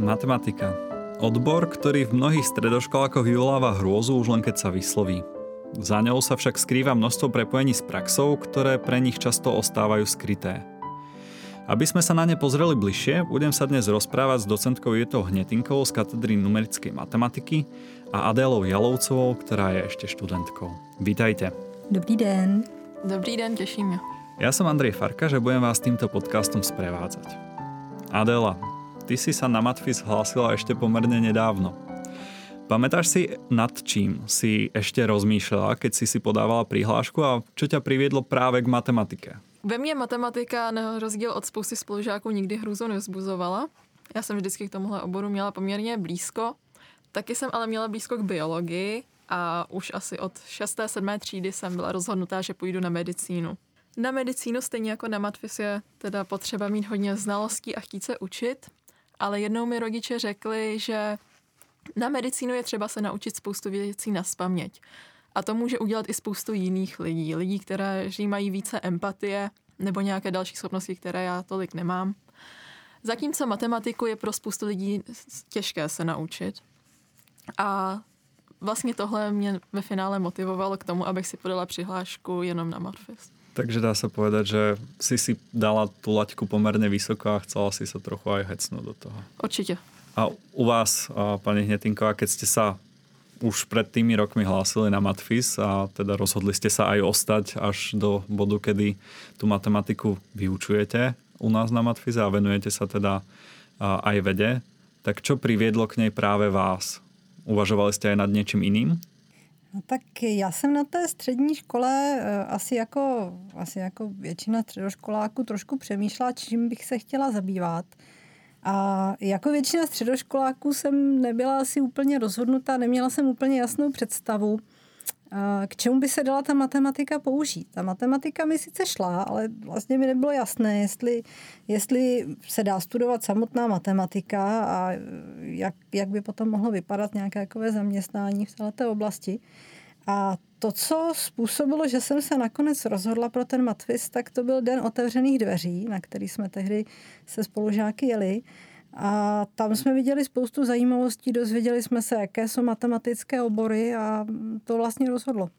Matematika. Odbor, ktorý v mnohých stredoškolákoch vyvoláva hrôzu už len keď sa vysloví. Za ňou sa však skrýva množstvo prepojení s praxou, ktoré pre nich často ostávajú skryté. Aby sme sa na ne pozreli bližšie, budem sa dnes rozprávať s docentkou Jetou Hnetinkovou z katedry numerickej matematiky a Adélou Jalovcovou, ktorá je ešte študentkou. Vítajte. Dobrý den. Dobrý den, těším mě. Ja som Andrej Farka, že budem vás týmto podcastom sprevádzať. Adela, ty si sa na Matfis hlásila ešte pomerne nedávno. Pamätáš si, nad čím si ešte rozmýšlela, keď si si podávala prihlášku a čo ťa priviedlo práve k matematike? Ve mně matematika na rozdíl od spousty spolužáků nikdy hrůzu nevzbuzovala. Já jsem vždycky k tomuhle oboru měla poměrně blízko. Taky jsem ale měla blízko k biologii a už asi od 6. 7. třídy jsem byla rozhodnutá, že půjdu na medicínu. Na medicínu stejně jako na matfis je teda potřeba mít hodně znalostí a chtít se učit, ale jednou mi rodiče řekli, že na medicínu je třeba se naučit spoustu věcí na spaměť. A to může udělat i spoustu jiných lidí. Lidí, kteří mají více empatie nebo nějaké další schopnosti, které já tolik nemám. Zatímco matematiku je pro spoustu lidí těžké se naučit. A vlastně tohle mě ve finále motivovalo k tomu, abych si podala přihlášku jenom na Matfis. Takže dá sa povedať, že si si dala tú laťku pomerne vysoko a chcela si sa trochu aj hecnúť do toho. Určite. A u vás, pani Hnetinková, keď ste sa už pred tými rokmi hlásili na Matfis a teda rozhodli ste sa aj ostať až do bodu, kedy tú matematiku vyučujete u nás na Matfise a venujete sa teda aj vede, tak čo priviedlo k nej práve vás? Uvažovali ste aj nad niečím iným? No tak já jsem na té střední škole eh, asi jako, asi jako většina středoškoláků trošku přemýšlela, čím bych se chtěla zabývat. A jako většina středoškoláků jsem nebyla asi úplně rozhodnutá, neměla jsem úplně jasnou představu, k čemu by se dala ta matematika použít. Ta matematika mi sice šla, ale vlastně mi nebylo jasné, jestli, jestli se dá studovat samotná matematika a jak, jak by potom mohlo vypadat nějaké takové zaměstnání v celé té oblasti. A to, co způsobilo, že jsem se nakonec rozhodla pro ten matvis, tak to byl den otevřených dveří, na který jsme tehdy se spolužáky jeli. A tam jsme viděli spoustu zajímavostí, dozvěděli jsme se, jaké jsou matematické obory a to vlastně rozhodlo.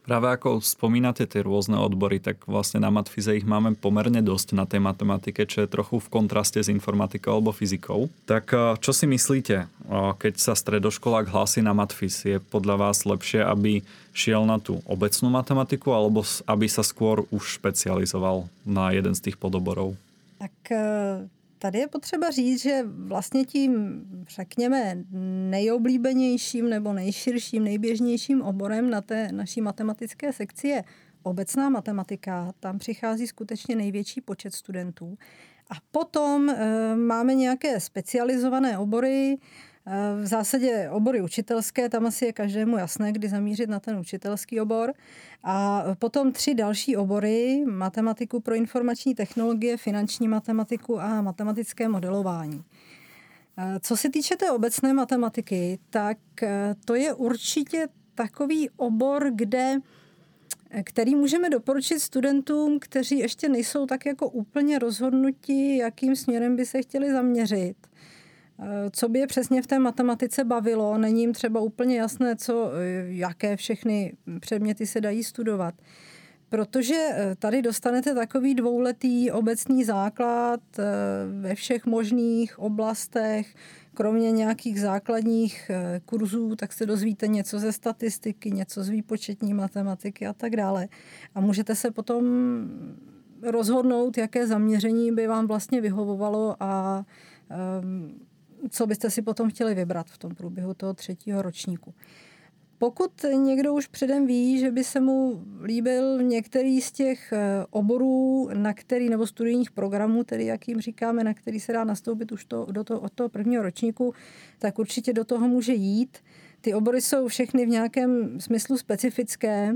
Práve ako spomínate tie rôzne odbory, tak vlastne na matfize ich máme pomerne dosť na tej matematike, čo je trochu v kontraste s informatikou alebo fyzikou. Tak eh, čo si myslíte, eh, keď sa stredoškolák hlási na matfiz? Je podľa vás lepšie, aby šiel na tú obecnú matematiku alebo aby sa skôr už špecializoval na jeden z tých podoborov? Tak eh, Tady je potřeba říct, že vlastně tím, řekněme, nejoblíbenějším nebo nejširším, nejběžnějším oborem na té naší matematické sekci je obecná matematika. Tam přichází skutečně největší počet studentů. A potom e, máme nějaké specializované obory, v zásadě obory učitelské, tam asi je každému jasné, kdy zamířit na ten učitelský obor. A potom tři další obory, matematiku pro informační technologie, finanční matematiku a matematické modelování. Co se týče té obecné matematiky, tak e, to je určitě takový obor, kde který můžeme doporučit studentům, kteří ještě nejsou tak jako úplně rozhodnutí, jakým směrem by se chtěli zaměřit. Eh, co by je přesně v té matematice bavilo, není jim třeba úplně jasné, co, eh, jaké všechny předměty se dají studovat. Protože eh, tady dostanete takový dvouletý obecný základ ve všech možných oblastech, kromě nějakých základních kurzů, tak se dozvíte něco ze statistiky, něco z výpočetní matematiky a tak dále. A můžete se potom rozhodnout, jaké zaměření by vám vlastně vyhovovalo a um, co byste si potom chtěli vybrat v tom průběhu toho třetího ročníku. Pokud někdo už předem ví, že by se mu líbil některý z těch eh, oborů, na který, nebo studijních programů, tedy jak jim říkáme, na který se dá nastoupit už to, do toho, od toho prvního ročníku, tak určitě do toho může jít. Ty obory jsou všechny v nějakém smyslu specifické,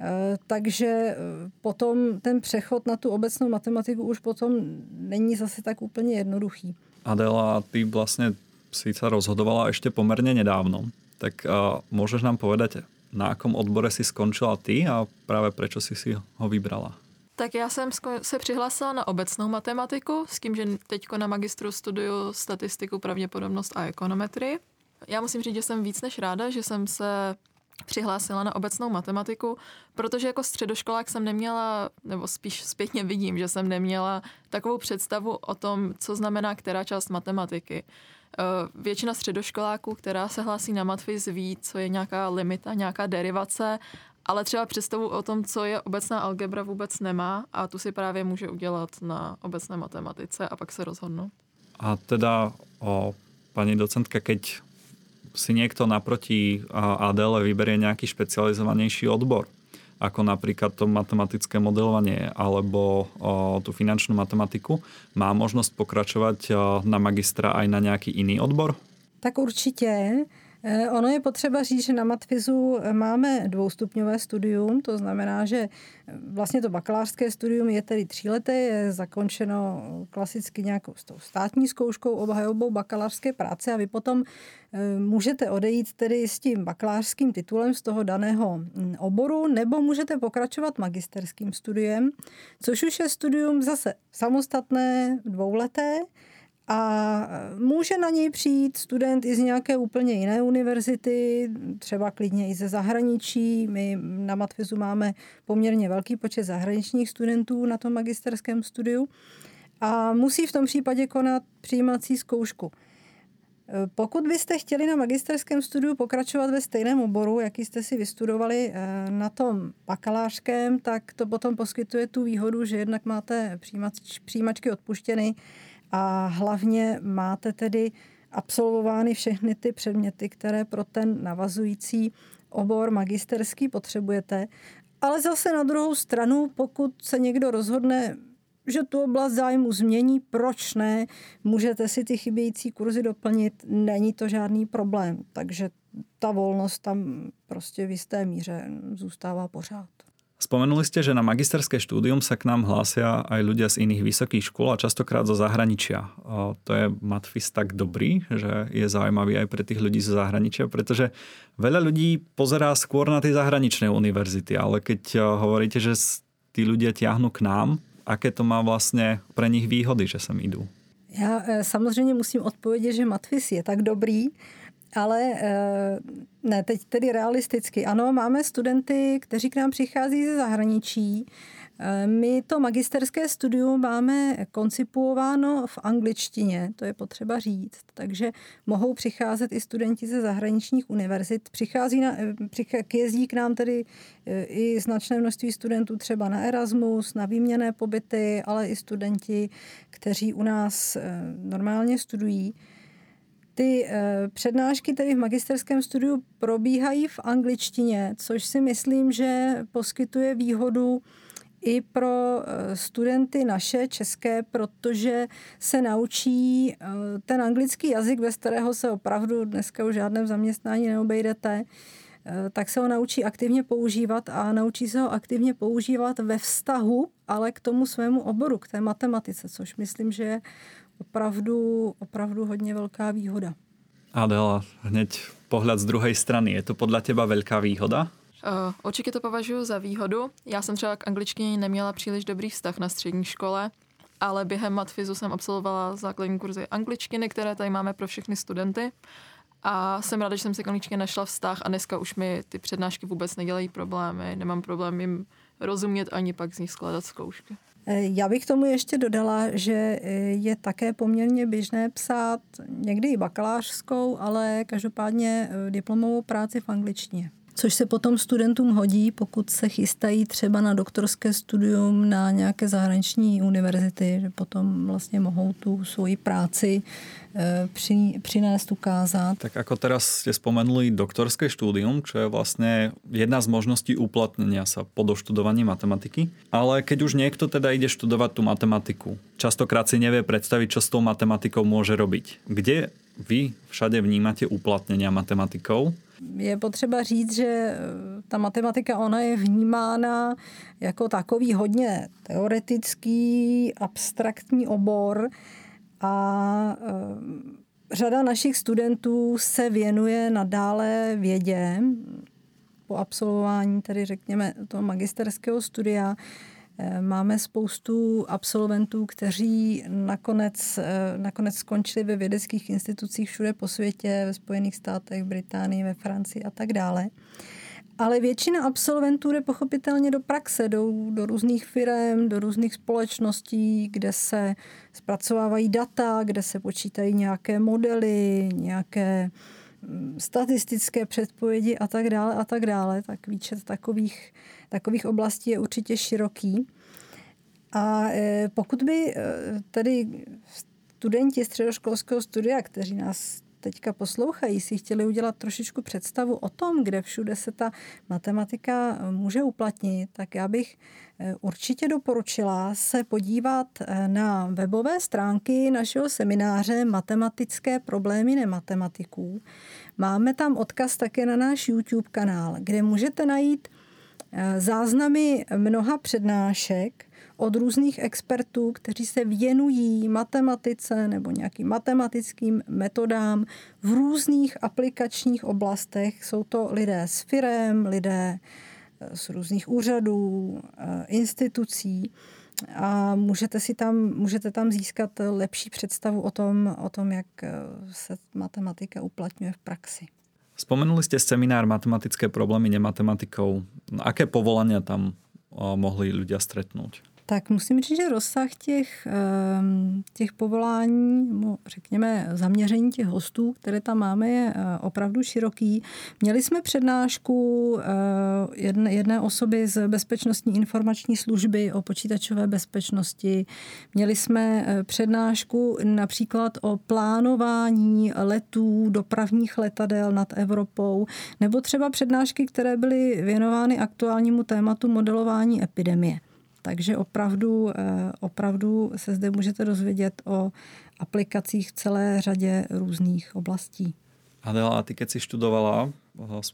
eh, takže eh, potom ten přechod na tu obecnou matematiku už potom není zase tak úplně jednoduchý. Adela, ty vlastne si sa rozhodovala ešte pomerne nedávno, tak uh, môžeš nám povedať, na akom odbore si skončila ty a práve prečo si si ho vybrala? Tak já jsem se přihlásila na obecnou matematiku s tím, že teď na magistru studuju statistiku, pravděpodobnost a ekonometrii. Já musím říct, že jsem víc než ráda, že jsem se přihlásila na obecnou matematiku, protože jako středoškolák jsem neměla, nebo spíš zpětně vidím, že jsem neměla takovou představu o tom, co znamená která část matematiky. Eh, většina středoškoláků, která se hlásí na matfiz, ví, co je nějaká limita, nějaká derivace, ale třeba představu o tom, co je obecná algebra, vůbec nemá a tu si právě může udělat na obecné matematice a pak se rozhodnu. A teda o, paní docentka, keď si niekto naproti ADL vyberie nejaký špecializovanejší odbor, ako napríklad to matematické modelovanie alebo o, tú finančnú matematiku, má možnosť pokračovať na magistra aj na nejaký iný odbor? Tak určitě. Eh, ono je potřeba říct, že na Matfizu eh, máme dvoustupňové studium, to znamená, že eh, vlastně to bakalářské studium je tedy tříleté, je zakončeno klasicky nějakou s tou státní zkouškou obhajobou bakalářské práce a vy potom můžete odejít tedy s tím bakalářským titulem z toho daného hm, oboru, nebo můžete pokračovat magisterským studiem, což už je studium zase samostatné, dvouleté, a může na něj přijít student i z nějaké úplně jiné univerzity, třeba klidně i ze zahraničí. My na Matfizu máme poměrně velký počet zahraničních studentů na tom magisterském studiu a musí v tom případě konat přijímací zkoušku. Pokud byste chtěli na magisterském studiu pokračovat ve stejném oboru, jaký jste si vystudovali eh, na tom bakalářském, tak to potom poskytuje tu výhodu, že jednak máte přijímač, přijímačky odpuštěny a hlavně máte tedy absolvovány všechny ty předměty, které pro ten navazující obor magisterský potřebujete. Ale zase na druhou stranu, pokud se někdo rozhodne, že tu oblast zájmu změní, proč ne? Můžete si ty chybějící kurzy doplnit, není to žádný problém. Takže ta volnost tam prostě v jisté míře zůstává pořád. Spomenuli ste, že na magisterské štúdium sa k nám hlásia aj ľudia z iných vysokých škôl a častokrát zo zahraničia. To je Matfis tak dobrý, že je zaujímavý aj pre tých ľudí zo zahraničia, pretože veľa ľudí pozerá skôr na tie zahraničné univerzity, ale keď hovoríte, že tí ľudia tiahnu k nám, aké to má vlastně pre nich výhody, že sem idú? Já e, samozřejmě musím odpovědět, že Matfis je tak dobrý, ale eh, ne, teď tedy realisticky. Ano, máme studenty, kteří k nám přichází ze zahraničí. Eh, my to magisterské studium máme koncipuováno v angličtině, to je potřeba říct, takže mohou přicházet i studenti ze zahraničních univerzit. Přichází na, eh, jezdí k nám tedy i značné množství studentů třeba na Erasmus, na výměné pobyty, ale i studenti, kteří u nás normálně studují. Ty eh, přednášky tedy v magisterském studiu probíhají v angličtině, což si myslím, že poskytuje výhodu i pro eh, studenty naše české, protože se naučí eh, ten anglický jazyk, bez kterého se opravdu dneska už žádném zaměstnání neobejdete, tak se ho naučí aktivně používat a naučí se ho aktivně používat ve vztahu, ale k tomu svému oboru, k té matematice, což myslím, že je opravdu, opravdu hodně velká výhoda. Adela, hned pohled z druhé strany. Je to podle těba velká výhoda? Uh, určitě to považuji za výhodu. Já jsem třeba k angličtině neměla příliš dobrý vztah na střední škole, ale během matfizu jsem absolvovala základní kurzy angličtiny, které tady máme pro všechny studenty. A jsem ráda, že jsem si k angličtině našla vztah a dneska už mi ty přednášky vůbec nedělají problémy. Nemám problém jim rozumět ani pak z nich skládat zkoušky. Eh, já bych tomu ještě dodala, že eh, je také poměrně běžné psát někdy i bakalářskou, ale každopádně eh, diplomovou práci v angličtině což se potom studentům hodí, pokud se chystají třeba na doktorské studium na nějaké zahraniční univerzity, že potom vlastně mohou tu svoji práci eh, při, přinést, ukázat. Tak ako teraz ste spomenuli doktorské štúdium, čo je vlastne jedna z možností uplatnenia sa po doštudovaní matematiky. Ale keď už niekto teda ide študovať tú matematiku, častokrát si nevie predstaviť, čo s tou matematikou môže robiť. Kde vy všade vnímate uplatnenia matematikov? Je potřeba říct, že eh, ta matematika, ona je vnímána jako takový hodně teoretický, abstraktní obor a eh, řada našich studentů se věnuje nadále vědě po absolvování, tedy řekněme, toho magisterského studia, Máme spoustu absolventů, kteří nakonec, nakonec skončili ve vědeckých institucích všude po světě, ve Spojených státech, Británii, ve Francii a tak dále. Ale většina absolventů jde pochopitelně do praxe, jdou do různých firm, do různých společností, kde se zpracovávají data, kde se počítají nějaké modely, nějaké mm, statistické předpovědi a tak dále a tak dále. Tak výčet takových, takových oblastí je určitě široký. A e, pokud by e, tedy studenti středoškolského studia, kteří nás teďka poslouchají, si chtěli udělat trošičku představu o tom, kde všude se ta matematika eh, může uplatnit, tak já bych eh, určitě doporučila se podívat eh, na webové stránky našeho semináře Matematické problémy nematematiků. Máme tam odkaz také na náš YouTube kanál, kde můžete najít záznamy mnoha přednášek, od různých expertů, kteří se věnují matematice nebo nějakým matematickým metodám v různých aplikačních oblastech. Jsou to lidé s firem, lidé eh, z různých úřadů, eh, institucí a můžete, si tam, můžete tam získat lepší představu o tom, o tom, jak eh, se matematika uplatňuje v praxi. Spomenuli ste seminár matematické problémy nematematikou. Aké povolania tam mohli ľudia stretnúť? Tak musím říct, že rozsah těch, ehm, těch povolání, řekněme zaměření těch hostů, které tam máme, je eh, opravdu široký. Měli jsme přednášku eh, jedné, jedné osoby z Bezpečnostní informační služby o počítačové bezpečnosti. Měli jsme eh, přednášku například o plánování letů dopravních letadel nad Evropou, nebo třeba přednášky, které byly věnovány aktuálnímu tématu modelování epidemie. Takže opravdu, eh, opravdu se zde můžete dozvědět o aplikacích v celé řadě různých oblastí. Adela, a ty keď si študovala,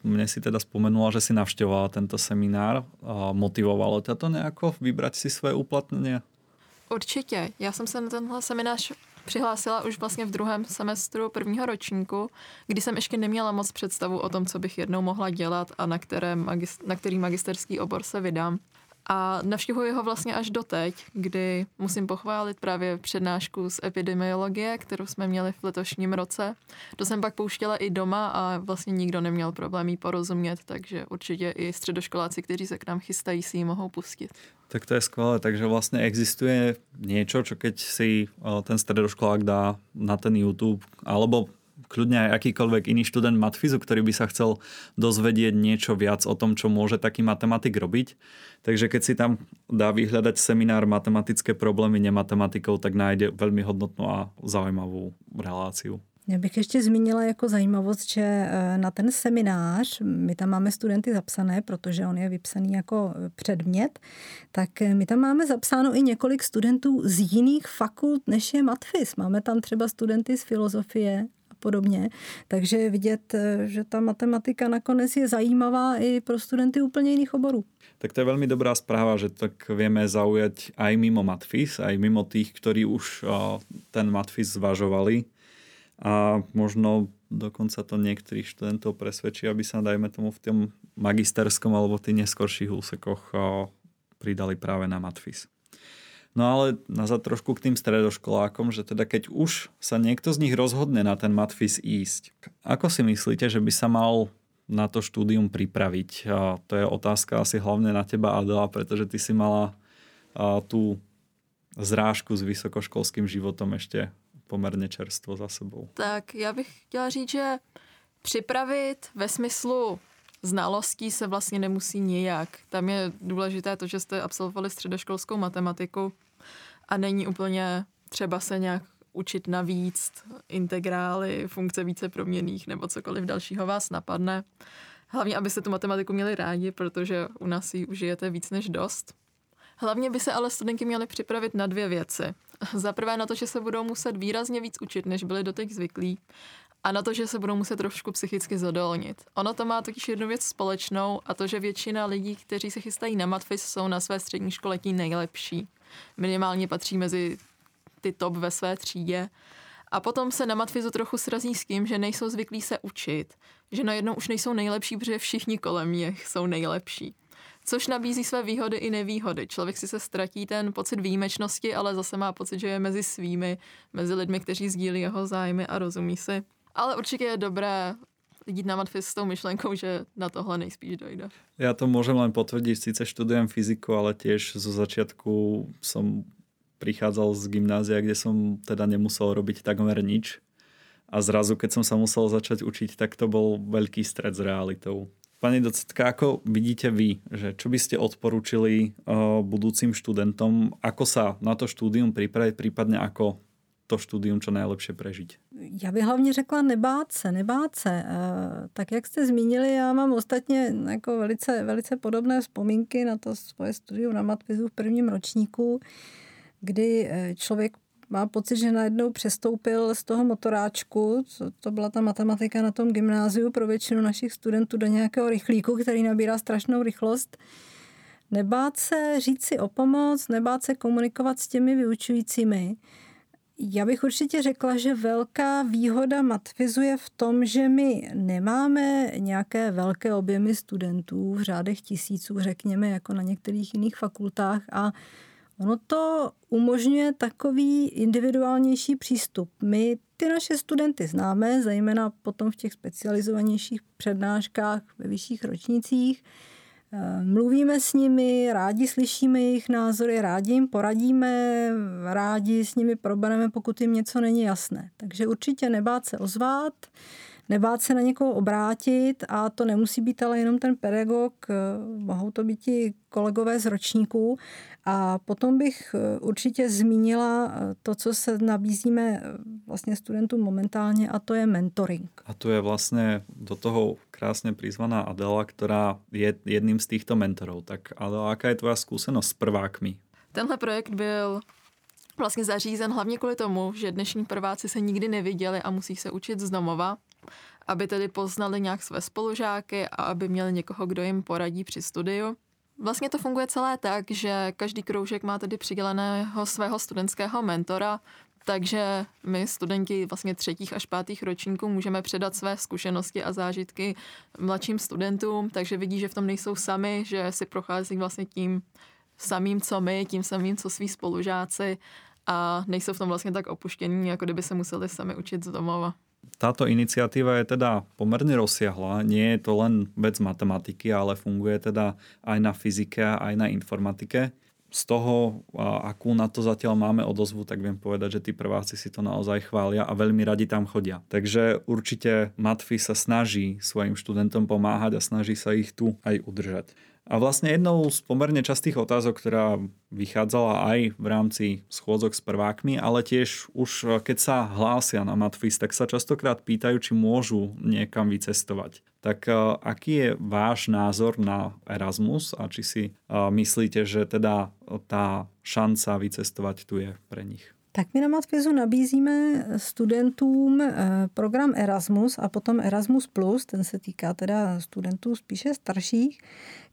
mne si teda spomenula, že si navštěvovala tento seminár. Motivovalo tě to nějako vybrať si své uplatnění? Určitě. Já jsem se na tenhle seminář přihlásila už vlastně v druhém semestru prvního ročníku, kdy jsem ještě neměla moc představu o tom, co bych jednou mohla dělat a na, které magist- na který magisterský obor se vydám. A navštěvuji ho vlastně až doteď, kdy musím pochválit právě přednášku z epidemiologie, kterou jsme měli v letošním roce. To jsem pak pouštěla i doma a vlastně nikdo neměl problém jí porozumět, takže určitě i středoškoláci, kteří se k nám chystají, si ji mohou pustit. Tak to je skvělé, takže vlastně existuje něco, čo keď si eh, ten středoškolák dá na ten YouTube, alebo kľudne aj akýkoľvek iný študent matfizu, ktorý by sa chcel dozvedieť niečo viac o tom, čo môže taký matematik robiť. Takže keď si tam dá vyhľadať seminár matematické problémy nematematikou, tak nájde veľmi hodnotnou a zaujímavou reláciu. Já bych ještě zmínila jako zajímavost, že eh, na ten seminář, my tam máme studenty zapsané, protože on je vypsaný jako eh, předmět, tak eh, my tam máme zapsáno i několik studentů z jiných fakult, než je matfis. Máme tam třeba studenty z filozofie, podobně. Takže vidět, eh, že ta matematika nakonec je zajímavá i pro studenty úplně jiných oborů. Tak to je velmi dobrá zpráva, že tak vieme zaujať aj mimo matfis, aj mimo tých, ktorí už eh, ten matfis zvažovali. A možno dokonca to niektorých študentov presvedčí, aby sa, dajme tomu, v tom magisterskom alebo v tých neskorších úsekoch eh, pridali práve na matfis. No ale nazad trošku k tým stredoškolákom, že teda keď už sa niekto z nich rozhodne na ten matfis ísť, ako si myslíte, že by sa mal na to štúdium pripraviť? A to je otázka asi hlavne na teba, Adela, pretože ty si mala tú zrážku s vysokoškolským životom ešte pomerne čerstvo za sebou. Tak já bych chtěla říct, že připravit ve smyslu znalostí se vlastně nemusí nijak. Tam je důležité to, že jste absolvovali středoškolskou matematiku, a není úplně třeba se nějak učit navíc integrály, funkce více proměných nebo cokoliv dalšího vás napadne. Hlavně, abyste tu matematiku měli rádi, protože u nás ji užijete víc než dost. Hlavně by se ale studenti měli připravit na dvě věci. Za prvé na to, že se budou muset výrazně víc učit, než byli doteď zvyklí. A na to, že se budou muset trošku psychicky zadolnit. Ono to má totiž jednu věc společnou a to, že většina lidí, kteří se chystají na matfis, jsou na své střední škole tí nejlepší minimálně patří mezi ty top ve své třídě. A potom se na matfizu trochu srazí s tím, že nejsou zvyklí se učit, že najednou už nejsou nejlepší, protože všichni kolem nich jsou nejlepší. Což nabízí své výhody i nevýhody. Člověk si se ztratí ten pocit výjimečnosti, ale zase má pocit, že je mezi svými, mezi lidmi, kteří sdílí jeho zájmy a rozumí si. Ale určitě je dobré jít na matfis s tou myšlenkou, že na tohle nejspíš dojde. Já to můžem len potvrdiť, sice študujem fyziku, ale tiež zo začiatku som prichádzal z gymnázia, kde som teda nemusel robiť takmer nič. A zrazu, keď som sa musel začať učiť, tak to bol veľký stred s realitou. Pani docentka, ako vidíte vy, že čo by ste odporúčili uh, budúcim študentom, ako sa na to štúdium pripraviť, prípadne ako to studium čo nejlepší prežít? Já bych hlavně řekla nebát se, nebát se. Tak jak jste zmínili, já mám ostatně jako velice, velice podobné vzpomínky na to svoje studium na matfizu v prvním ročníku, kdy eh, člověk má pocit, že najednou přestoupil z toho motoráčku, co to byla ta matematika na tom gymnáziu pro většinu našich studentů, do nějakého rychlíku, který nabírá strašnou rychlost. Nebát se říct si o pomoc, nebát se komunikovat s těmi vyučujícími. Já bych určitě řekla, že velká výhoda Matfizu je v tom, že my nemáme nějaké velké objemy studentů v řádech tisíců, řekněme, jako na některých jiných fakultách a ono to umožňuje takový individuálnější přístup. My ty naše studenty známe, zejména potom v těch specializovanějších přednáškách ve vyšších ročnicích, mluvíme s nimi, rádi slyšíme jejich názory, rádi jim poradíme, rádi s nimi probereme, pokud jim něco není jasné. Takže určitě nebát se ozvat, nebát se na někoho obrátit a to nemusí být ale jenom ten pedagog, eh, mohou to být i kolegové z ročníků. A potom bych eh, určitě zmínila eh, to, co se nabízíme vlastně studentům momentálně a to je mentoring. A to je vlastně do toho krásně prizvaná Adela, která je jedním z těchto mentorů. Tak Adela, jaká je tvoja zkušenost s prvákmi? Tenhle projekt byl vlastně zařízen hlavně kvůli tomu, že dnešní prváci se nikdy neviděli a musí se učit z domova aby tedy poznali nějak své spolužáky a aby měli někoho, kdo jim poradí při studiu. Vlastně to funguje celé tak, že každý kroužek má tedy přiděleného svého studentského mentora, takže my, studenti vlastně třetích až pátých ročníků, můžeme předat své zkušenosti a zážitky mladším studentům, takže vidí, že v tom nejsou sami, že si prochází vlastně tím samým, co my, tím samým, co svý spolužáci a nejsou v tom vlastně tak opuštění, jako kdyby se museli sami učit z domova. Táto iniciatíva je teda pomerne rozsiahla. Nie je to len vec matematiky, ale funguje teda aj na fyzike, aj na informatike. Z toho, akú na to zatiaľ máme odozvu, tak viem povedať, že tí prváci si to naozaj chvália a veľmi radi tam chodia. Takže určite Matfi sa snaží svojim študentom pomáhať a snaží sa ich tu aj udržať. A vlastne jednou z pomerne častých otázok, ktorá vychádzala aj v rámci schôdzok s prvákmi, ale tiež už keď sa hlásia na Matfis, tak sa častokrát pýtajú, či môžu niekam vycestovať. Tak eh, aký je váš názor na Erasmus a či si eh, myslíte, že teda tá šanca vycestovať tu je pre nich? Tak my na Matfizu nabízíme studentům eh, program Erasmus a potom Erasmus+, Plus, ten se týká teda studentů spíše starších,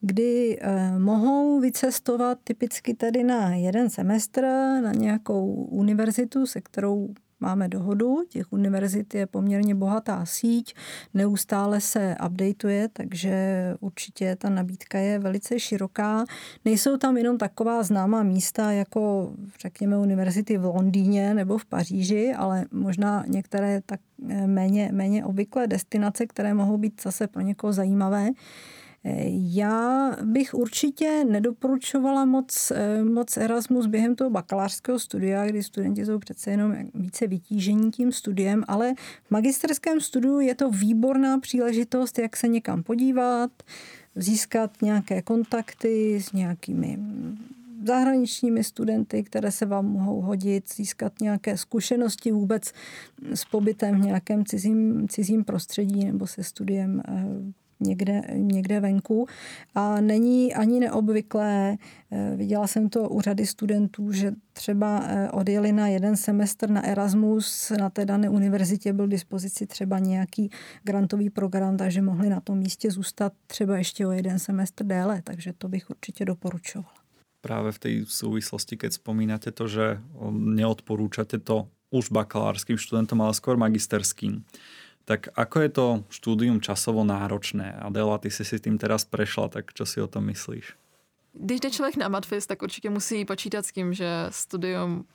kdy eh, mohou vycestovat typicky tedy na jeden semestr na nějakou univerzitu, se kterou máme dohodu, těch univerzit je poměrně bohatá síť, neustále se updateuje, takže určitě ta nabídka je velice široká. Nejsou tam jenom taková známá místa, jako řekněme univerzity v Londýně nebo v Paříži, ale možná některé tak eh, méně, méně obvyklé destinace, které mohou být zase pro někoho zajímavé. Já bych určitě nedoporučovala moc, eh, moc Erasmus během toho bakalářského studia, kdy studenti jsou přece jenom více vytížení tím studiem, ale v magisterském studiu je to výborná příležitost, jak se někam podívat, získat nějaké kontakty s nějakými zahraničními studenty, které se vám mohou hodit, získat nějaké zkušenosti vůbec s pobytem v nějakém cizím, cizím prostředí nebo se studiem eh, někde, někde venku. A není ani neobvyklé, eh, viděla jsem to u řady studentů, že třeba eh, odjeli na jeden semestr na Erasmus, na té dané univerzitě byl k dispozici třeba nějaký grantový program, takže mohli na tom místě zůstat třeba ještě o jeden semestr déle, takže to bych určitě doporučovala. Právě v té souvislosti, keď spomínáte to, že neodporúčate to už bakalárským študentom, ale skôr magisterským. Tak ako je to štúdium časovo náročné? Adela, ty si si tým teraz prešla, tak čo si o tom myslíš? Když jde člověk na matfis, tak určitě musí počítat s tím, že studium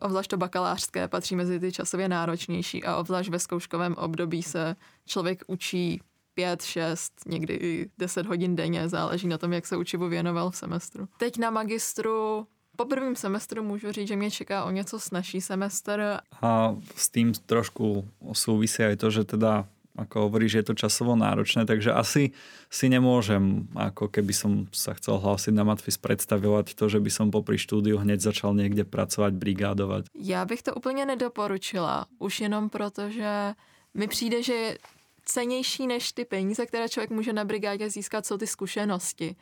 obzvlášť to bakalářské patří mezi ty časově náročnější a obzvlášť ve zkouškovém období se člověk učí pět, šest, někdy i deset hodin denně, záleží na tom, jak se učivu věnoval v semestru. Teď na magistru po prvním semestru můžu říct, že mě čeká o něco snažší semestr. A s tím trošku souvisí aj to, že teda ako hovorí, že je to časovo náročné, takže asi si nemôžem, ako keby som sa chcel hlásiť na Matfis, predstavovať to, že by som popri štúdiu hneď začal někde pracovat, brigádovat. Já bych to úplně nedoporučila, už jenom proto, že mi přijde, že cenější než ty peníze, které člověk může na brigádě získat, jsou ty zkušenosti.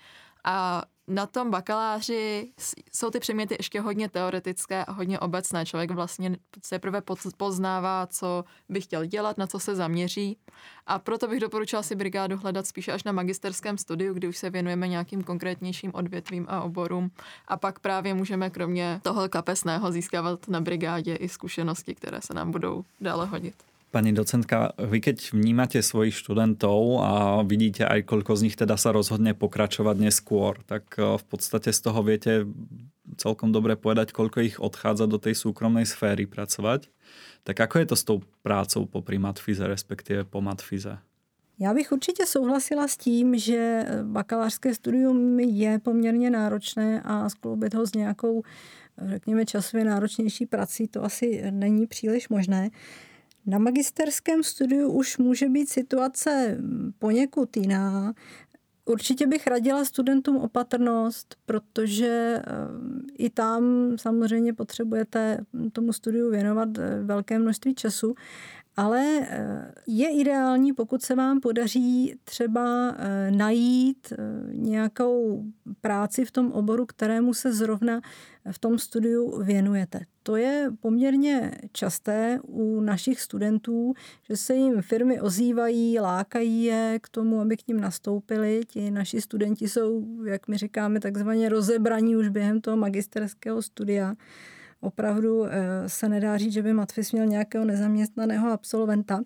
A na tom bakaláři jsou ty předměty ještě hodně teoretické a hodně obecné. Člověk vlastně se prvé poznává, co by chtěl dělat, na co se zaměří. A proto bych doporučila si brigádu hledat spíše až na magisterském studiu, kdy už se věnujeme nějakým konkrétnějším odvětvím a oborům. A pak právě můžeme kromě toho kapesného získávat na brigádě i zkušenosti, které se nám budou dále hodit. Pani docentka, vy keď vnímate svojich študentov a vidíte aj koľko z nich teda sa rozhodne pokračovať neskôr, tak e, v podstate z toho viete celkom dobre povedať, koľko ich odchádza do tej súkromnej sféry pracovať. Tak ako je to s tou prácou po matfize, respektive po matfize? Já bych určitě souhlasila s tím, že bakalářské studium je poměrně náročné a skloubit ho s nějakou, řekněme, časově náročnější prací, to asi není příliš možné. Na magisterském studiu už může být situace poněkud jiná. Určitě bych radila studentům opatrnost, protože eh, i tam samozřejmě potřebujete tomu studiu věnovat eh, velké množství času ale eh, je ideální, pokud se vám podaří třeba eh, najít eh, nějakou práci v tom oboru, kterému se zrovna v tom studiu věnujete. To je poměrně časté u našich studentů, že se jim firmy ozývají, lákají je k tomu, aby k ním nastoupili. Ti naši studenti jsou, jak my říkáme, takzvaně rozebraní už během toho magisterského studia opravdu eh, se nedá říct, že by Matfis měl nějakého nezaměstnaného absolventa.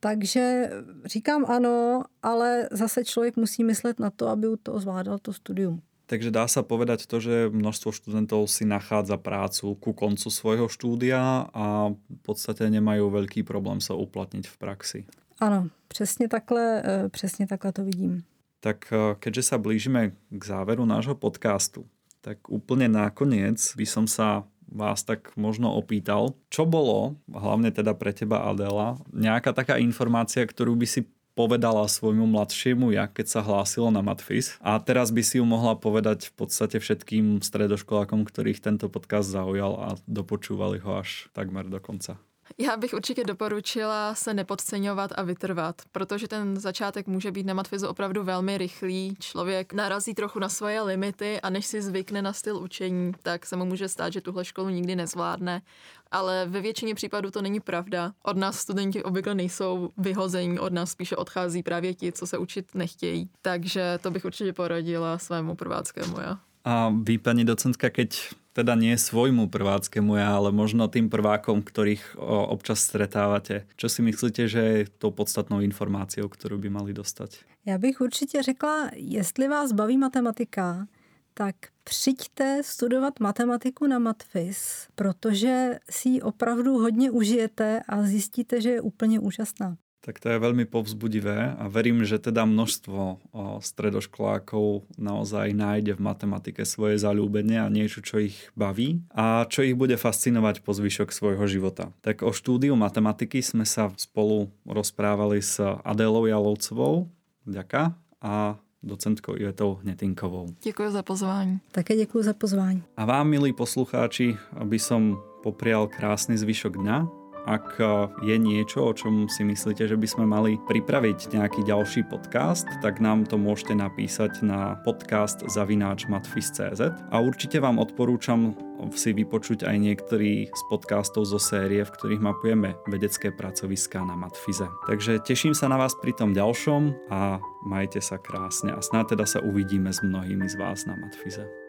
Takže říkám ano, ale zase člověk musí myslet na to, aby u toho zvládal to studium. Takže dá sa povedať to, že množstvo študentov si nachádza prácu ku koncu svojho štúdia a v podstate nemajú veľký problém sa uplatniť v praxi. Ano, přesně takhle, eh, přesně takhle to vidím. Tak eh, keďže sa blížime k záveru nášho podcastu, tak úplne nakoniec by som sa vás tak možno opýtal, čo bolo, hlavne teda pre teba Adela, nejaká taká informácia, ktorú by si povedala svojmu mladšiemu ja, keď sa hlásilo na Matfis. A teraz by si ju mohla povedať v podstate všetkým stredoškolákom, ktorých tento podcast zaujal a dopočúvali ho až takmer do konca. Já bych určitě doporučila se nepodceňovat a vytrvat, protože ten začátek může být na matfizu opravdu velmi rychlý. Člověk narazí trochu na svoje limity a než si zvykne na styl učení, tak se mu může stát, že tuhle školu nikdy nezvládne. Ale ve většině případů to není pravda. Od nás studenti obvykle nejsou vyhození, od nás spíše odchází právě ti, co se učit nechtějí. Takže to bych určitě poradila svému prváckému já. A vy, paní docentka, keď teda nie svojmu prváckému ja, ale možno tým prvákom, ktorých občas stretávate. Čo si myslíte, že je tou podstatnou informáciou, kterou by mali dostať? Já bych určitě řekla, jestli vás baví matematika, tak přijďte studovat matematiku na Matfis, protože si ji opravdu hodně užijete a zjistíte, že je úplně úžasná. Tak to je veľmi povzbudivé a verím, že teda množstvo stredoškolákov naozaj nájde v matematike svoje zalúbenie a niečo, čo ich baví a čo ich bude fascinovať po zvyšok svojho života. Tak o štúdiu matematiky sme sa spolu rozprávali s Adélou Jalovcovou. Ďaká. A docentkou Ivetou Hnetinkovou. Děkuji za pozvání. Také děkuji za pozvání. A vám, milí poslucháči, aby som poprial krásny zvyšok dňa ak e, je niečo, o čom si myslíte, že by sme mali pripraviť nejaký ďalší podcast, tak nám to môžete napísať na podcast zavináč matfis.cz a určite vám odporúčam si vypočuť aj niektorý z podcastov zo série, v ktorých mapujeme vedecké pracoviská na Matfize. Takže teším sa na vás pri tom ďalšom a majte sa krásne a snáď teda sa uvidíme s mnohými z vás na Matfize.